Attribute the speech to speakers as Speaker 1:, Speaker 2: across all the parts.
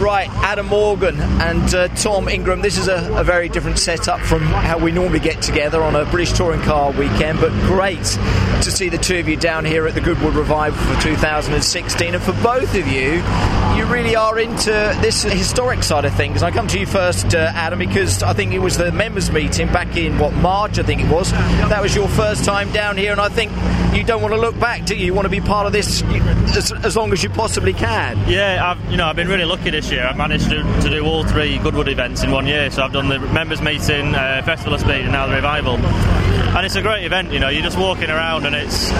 Speaker 1: Right, Adam Morgan and uh, Tom Ingram. This is a, a, very different setup from how we normally get together on a British touring car weekend, but great to see the two of you down here at the Goodwood Revival for 2016. And for both of you, you really are into this historic side of things. I come to you first, uh, Adam, because I think it was the members' meeting back in what March, I think it was. That was your first time down here, and I think you don't want to look back, do you? You want to be part of this as, as long as you possibly can.
Speaker 2: Yeah, I've you know I've been really lucky this year. I've managed to, to do all three Goodwood events in one year. So I've done the members' meeting, uh, Festival of Speed, and now the revival. And it's a great event. You know, you're just walking around and it's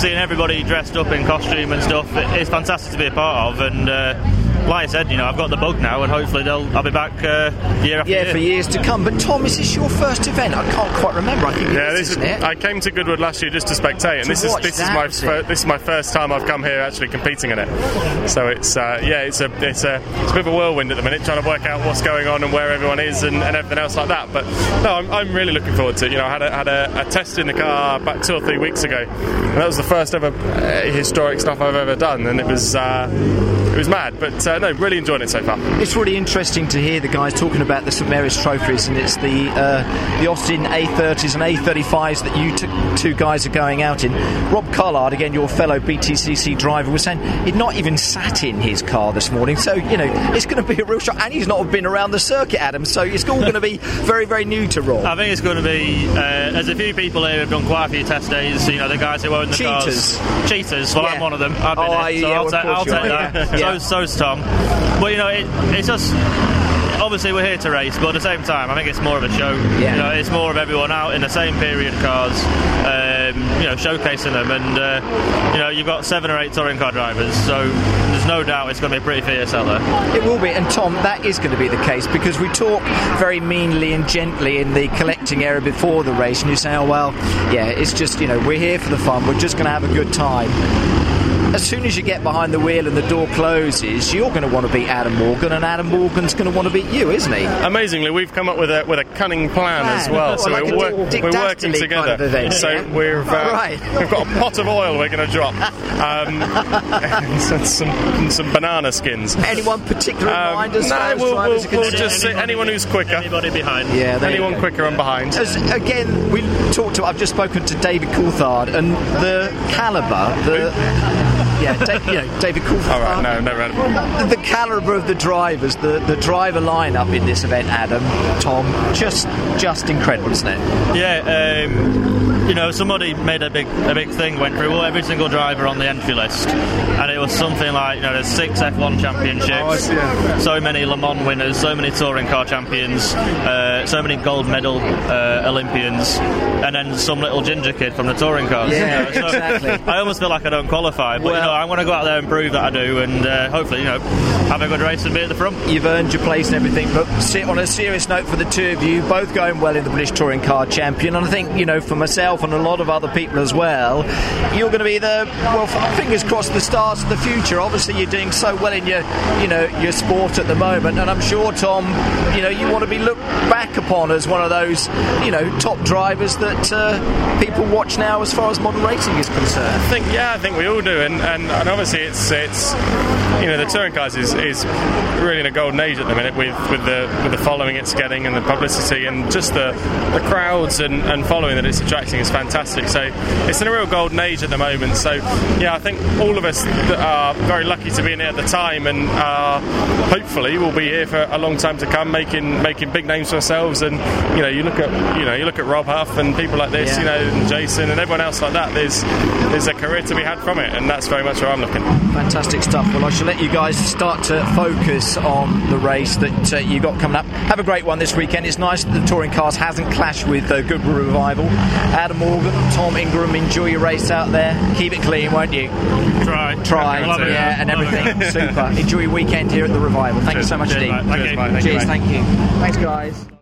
Speaker 2: seeing everybody dressed up in costume and stuff. It's fantastic to be a part of, and. Uh, like I said, you know, I've got the bug now, and hopefully they'll I'll be back uh, year after
Speaker 1: yeah,
Speaker 2: year.
Speaker 1: for years to come. But Tom, is this your first event? I can't quite remember. I think
Speaker 3: yeah,
Speaker 1: is,
Speaker 3: this is.
Speaker 1: it?
Speaker 3: I came to Goodwood last year just to spectate, and
Speaker 1: To
Speaker 3: this is this is my fir- this is my first time I've come here actually competing in it. So it's uh, yeah, it's a it's a it's a bit of a whirlwind at the minute, trying to work out what's going on and where everyone is and, and everything else like that. But no, I'm, I'm really looking forward to it. You know, I had a, had a, a test in the car back two or three weeks ago, and that was the first ever uh, historic stuff I've ever done, and it was uh, it was mad. But uh, no, really enjoying it so far.
Speaker 1: It's really interesting to hear the guys talking about the St Mary's trophies, and it's the uh, the Austin A30s and A35s that you t- two guys are going out in. Rob Collard, again your fellow BTCC driver, was saying he'd not even sat in his car this morning. So you know it's going to be a real shock, and he's not been around the circuit, Adam. So it's all going to be very very new to Rob.
Speaker 2: I think it's going to be. Uh, there's a few people here who've done quite a few test days. You know, the guys who own the
Speaker 1: Cheaters.
Speaker 2: cars. Cheaters. Well,
Speaker 1: Yeah.
Speaker 2: I'm one of them. I've been
Speaker 1: Oh,
Speaker 2: it,
Speaker 1: I-
Speaker 2: so
Speaker 1: yeah,
Speaker 2: I'll,
Speaker 1: of
Speaker 2: ta-
Speaker 1: course
Speaker 2: I'll
Speaker 1: you
Speaker 2: take
Speaker 1: are.
Speaker 2: that.
Speaker 1: Yeah.
Speaker 2: So, so's Tom. Um, but you know, it, it's just. Obviously, we're here to race, but at the same time, I think it's more of a show.
Speaker 1: Yeah.
Speaker 2: You know, it's more of everyone out in the same period cars, uh, um, you know, showcasing them. And uh, you know, you've got seven or eight touring car drivers, so there's no doubt it's going to be a pretty fierce out there.
Speaker 1: It will be, and Tom, that is going to be the case because we talk very meanly and gently in the collecting area before the race, and you say, "Oh well, yeah, it's just you know we're here for the fun. We're just going to have a good time." As soon as you get behind the wheel and the door closes, you're going to want to beat Adam Morgan, and Adam Morgan's going to want to beat you, isn't he?
Speaker 3: Amazingly, we've come up with a with a cunning plan,
Speaker 1: Plan.
Speaker 3: as well.
Speaker 1: Oh,
Speaker 3: so
Speaker 1: like
Speaker 3: we're,
Speaker 1: a
Speaker 3: wor- we're
Speaker 1: Dastardly
Speaker 3: working
Speaker 1: kind
Speaker 3: together.
Speaker 1: of event,
Speaker 3: so
Speaker 1: yeah?
Speaker 3: We've uh,
Speaker 1: Right.
Speaker 3: we've got a pot of oil we're going to drop, um, and some some banana skins.
Speaker 1: Anyone particular
Speaker 3: Um,
Speaker 1: mind as
Speaker 3: no,
Speaker 1: far
Speaker 3: we'll,
Speaker 1: drivers
Speaker 3: we'll, we'll
Speaker 1: concerned?
Speaker 3: just say anyone who's quicker.
Speaker 2: Anybody behind?
Speaker 1: Yeah,
Speaker 3: Anyone
Speaker 1: go.
Speaker 3: quicker and behind.
Speaker 1: As, again, we talked to. I've just spoken to David Coulthard, and the caliber, the yeah, da- you know, David Coulthard.
Speaker 3: All right, no, no, no.
Speaker 1: The caliber of the drivers, the, the driver lineup in this event, Adam, Tom, just just incredible, isn't it?
Speaker 2: Yeah, um, you know, somebody made a big a big thing, went through well, every single driver on the entry list, and it was something like you know, there's six F1 championships,
Speaker 3: Oh, see,
Speaker 2: so many Le Mans winners, so many touring car champions, uh, so many gold medal uh, Olympians, and then some little ginger kid from the touring cars.
Speaker 1: Yeah,
Speaker 2: you know, so
Speaker 1: exactly.
Speaker 2: I almost feel like I don't qualify, but you know, I want to go out there and prove that I do, and uh, hopefully, you know, have a good race and be at the front.
Speaker 1: You've earned your place and everything, but se- on a serious note for the two of you, both going well in the British Touring Car Champion, and I think, you know, for myself and a lot of other people as well, you're going to be the, well, fingers crossed, the stars of the future. Obviously, you're doing so well in your, you know, your sport at the moment, and I'm sure, Tom, you know, you want to be looked back upon as one of those, you know, top drivers that uh, people watch now as far as modern racing is concerned.
Speaker 3: I think yeah, I think we all do, and, and, and obviously it's it's you know the touring cars is, is really in a golden age at the minute with, with the with the following it's getting and the publicity and just the the crowds and, and following that it's attracting is fantastic. So it's in a real golden age at the moment. So yeah, I think all of us are very lucky to be in it at the time, and uh, hopefully we'll be here for a long time to come, making making big names for ourselves. And you know you look at you know you look at Rob Huff and people like this,
Speaker 1: Yeah.
Speaker 3: you know, and Jason and everyone else like that. There's there's a career to be had from it, and that's very much where I'm looking.
Speaker 1: Fantastic stuff. Well, I shall let you guys start to focus on the race that uh, you got coming up. Have a great one this weekend. It's nice that the touring cars hasn't clashed with uh, Good Revival. Adam Morgan, Tom Ingram, enjoy your race out there. Keep it clean, won't you?
Speaker 2: Try,
Speaker 1: Try,
Speaker 2: Love it.
Speaker 1: yeah, and everything. Super. Enjoy your weekend here at the Revival. Thank you so much
Speaker 2: Cheers,
Speaker 1: indeed.
Speaker 2: mate. Thank you.
Speaker 3: Cheers, mate. Thank
Speaker 1: Cheers,
Speaker 3: mate.
Speaker 1: thank you. Thanks, guys.